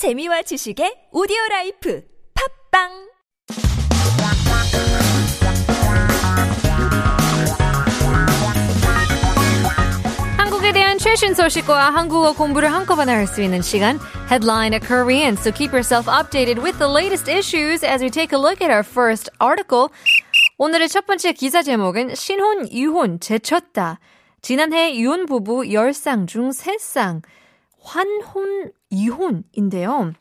재미와 지식의 오디오 life 팟빵 한국에 대한 최신 소식과 한국어 공부를 한꺼번에 할 수 있는 시간 Headline Korean. So keep yourself updated with the latest issues as we take a look at our first article. 오늘의 첫 번째 기사 제목은 신혼 이혼 제쳤다. 지난해 이혼 부부 10쌍 중 3쌍 환혼 이혼인데요.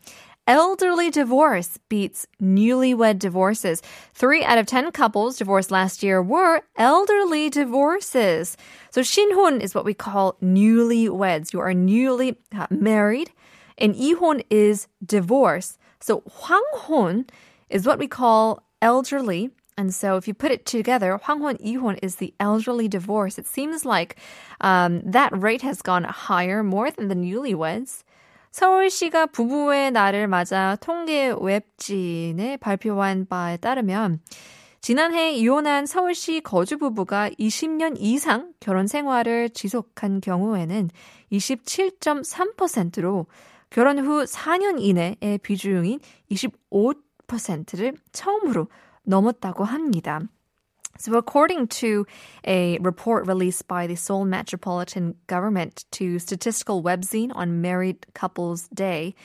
Elderly divorce beats newlywed divorces. Three out of ten couples divorced last year were elderly divorces. So 신혼 is what we call newlyweds. You are newly uh, married. And 이혼 is divorce. So 황혼 is what we call elderly. And so if you put it together, 황혼, 이혼 is the elderly divorce. It seems like um, that rate has gone higher more than the newlyweds. 서울시가 부부의 날을 맞아 통계 웹진에 발표한 바에 따르면 지난해 이혼한 서울시 거주 부부가 20년 이상 결혼 생활을 지속한 경우에는 27.3%로 결혼 후 4년 이내의 비중인 25%를 처음으로 넘었다고 합니다. So, according to a report released by the Seoul Metropolitan Government to statistical webzine on Married Couples Day,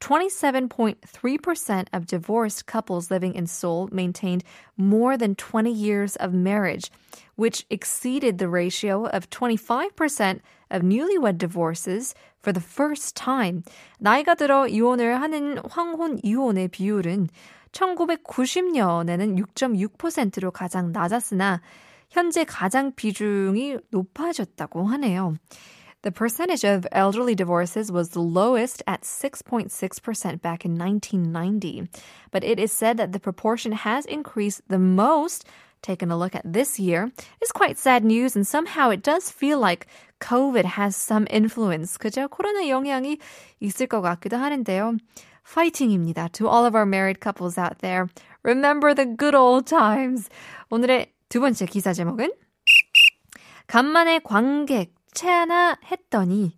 27.3% of divorced couples living in Seoul maintained more than 20 years of marriage, which exceeded the ratio of 25% of newlywed divorces for the first time. 나이가 들어 이혼을 하는 황혼 이혼의 비율은 1990년에는 6.6%로 가장 낮았으나 현재 가장 비중이 높아졌다고 하네요. The percentage of elderly divorces was the lowest at 6.6% back in 1990, but it is said that the proportion has increased the most. Taking a look at this year is quite sad news, and somehow it does feel like COVID has some influence. 그죠? 코로나 영향이 있을 것 같기도 하는데요. 파이팅입니다. To all of our married couples out there, remember the good old times. 오늘의 두 번째 기사 제목은 간만에 관객 체하나 했더니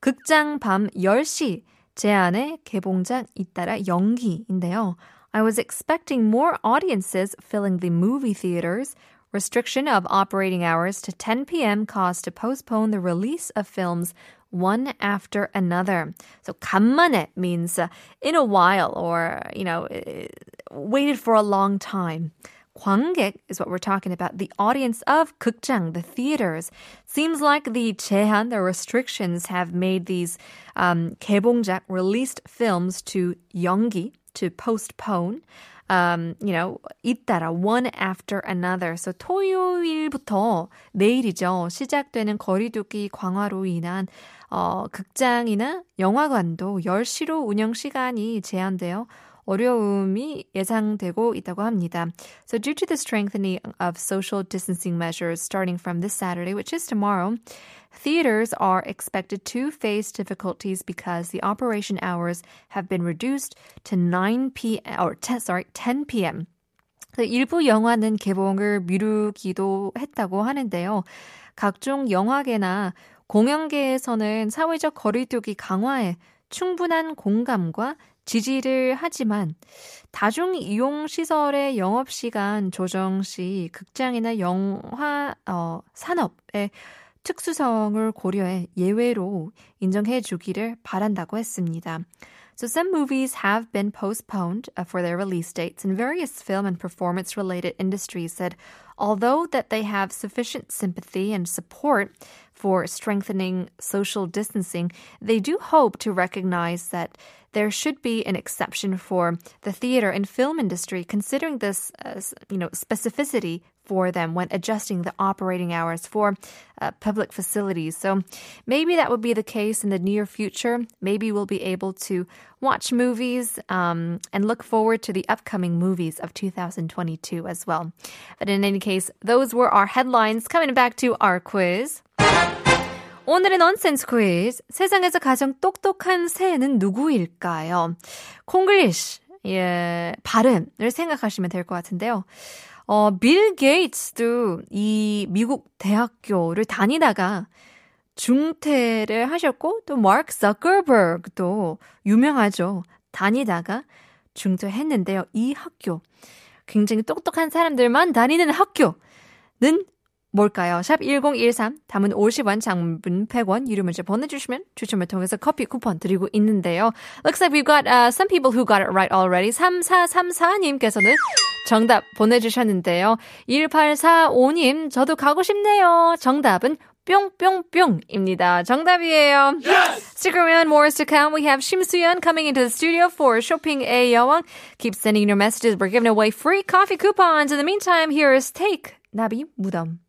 극장 밤 10시 제안의 개봉작 잇따라 연기인데요. I was expecting more audiences filling the movie theaters. Restriction of operating hours to 10 p.m. caused to postpone the release of films one after another. So 간만에 means uh, in a while or, you know, uh, waited for a long time. 관객 is what we're talking about. The audience of 극장, the theaters. Seems like the 제한, the restrictions have made these um, 개봉작 released films to 연기, to postpone. Um, you know, 잇따라 one after another. So 토요일부터 내일이죠. 시작되는 거리두기 강화로 인한 어, 극장이나 영화관도 10시로 운영 시간이 제한되어 어려움이 예상되고 있다고 합니다. So due to the strengthening of social distancing measures starting from this Saturday, which is tomorrow, theaters are expected to face difficulties because the operation hours have been reduced to 9 p.m. or 10, sorry, 10 p.m. 일부 영화는 개봉을 미루기도 했다고 하는데요. 각종 영화계나 공연계에서는 사회적 거리두기 강화에 충분한 공감과 지지를 하지만 다중 이용 시설의 영업 시간 조정 시 극장이나 영화 어, 산업의 특수성을 고려해 예외로 인정해 주기를 바란다고 했습니다. So some movies have been postponed uh, for their release dates and various film and performance related industries said although that they have sufficient sympathy and support for strengthening social distancing, they do hope to recognize that there should be an exception for the theater and film industry considering this as, you know, specificity for them when adjusting the operating hours for uh, public facilities. So maybe that would be the case in the near future. Maybe we'll be able to watch movies um, and look forward to the upcoming movies of 2022 as well. But in any case, those were our headlines. Coming back to our quiz. 오늘의 넌센스 퀴즈. 세상에서 가장 똑똑한 새는 누구일까요? 콩글리시, 예, 발음을 생각하시면 될 것 같은데요. 어, 빌 게이츠도 이 미국 대학교를 다니다가 중퇴를 하셨고 또 마크 서커버그도 유명하죠. 다니다가 중퇴했는데요. 이 학교. 굉장히 똑똑한 사람들만 다니는 학교는 뭘까요? 샵 1013, 담은 50원, 장문 100원, 유료 문자 보내주시면 추첨을 통해서 커피 쿠폰 드리고 있는데요. Looks like we've got uh, some people who got it right already. 3434님께서는 정답 보내주셨는데요. 1845님, 저도 가고 싶네요. 정답은 뿅뿅뿅입니다. 정답이에요. Yes! Stick around, more is to come. We have 심수연 coming into the studio for shopping a 여왕. Keep sending your messages. We're giving away free coffee coupons. In the meantime, here is Take 나비 무덤.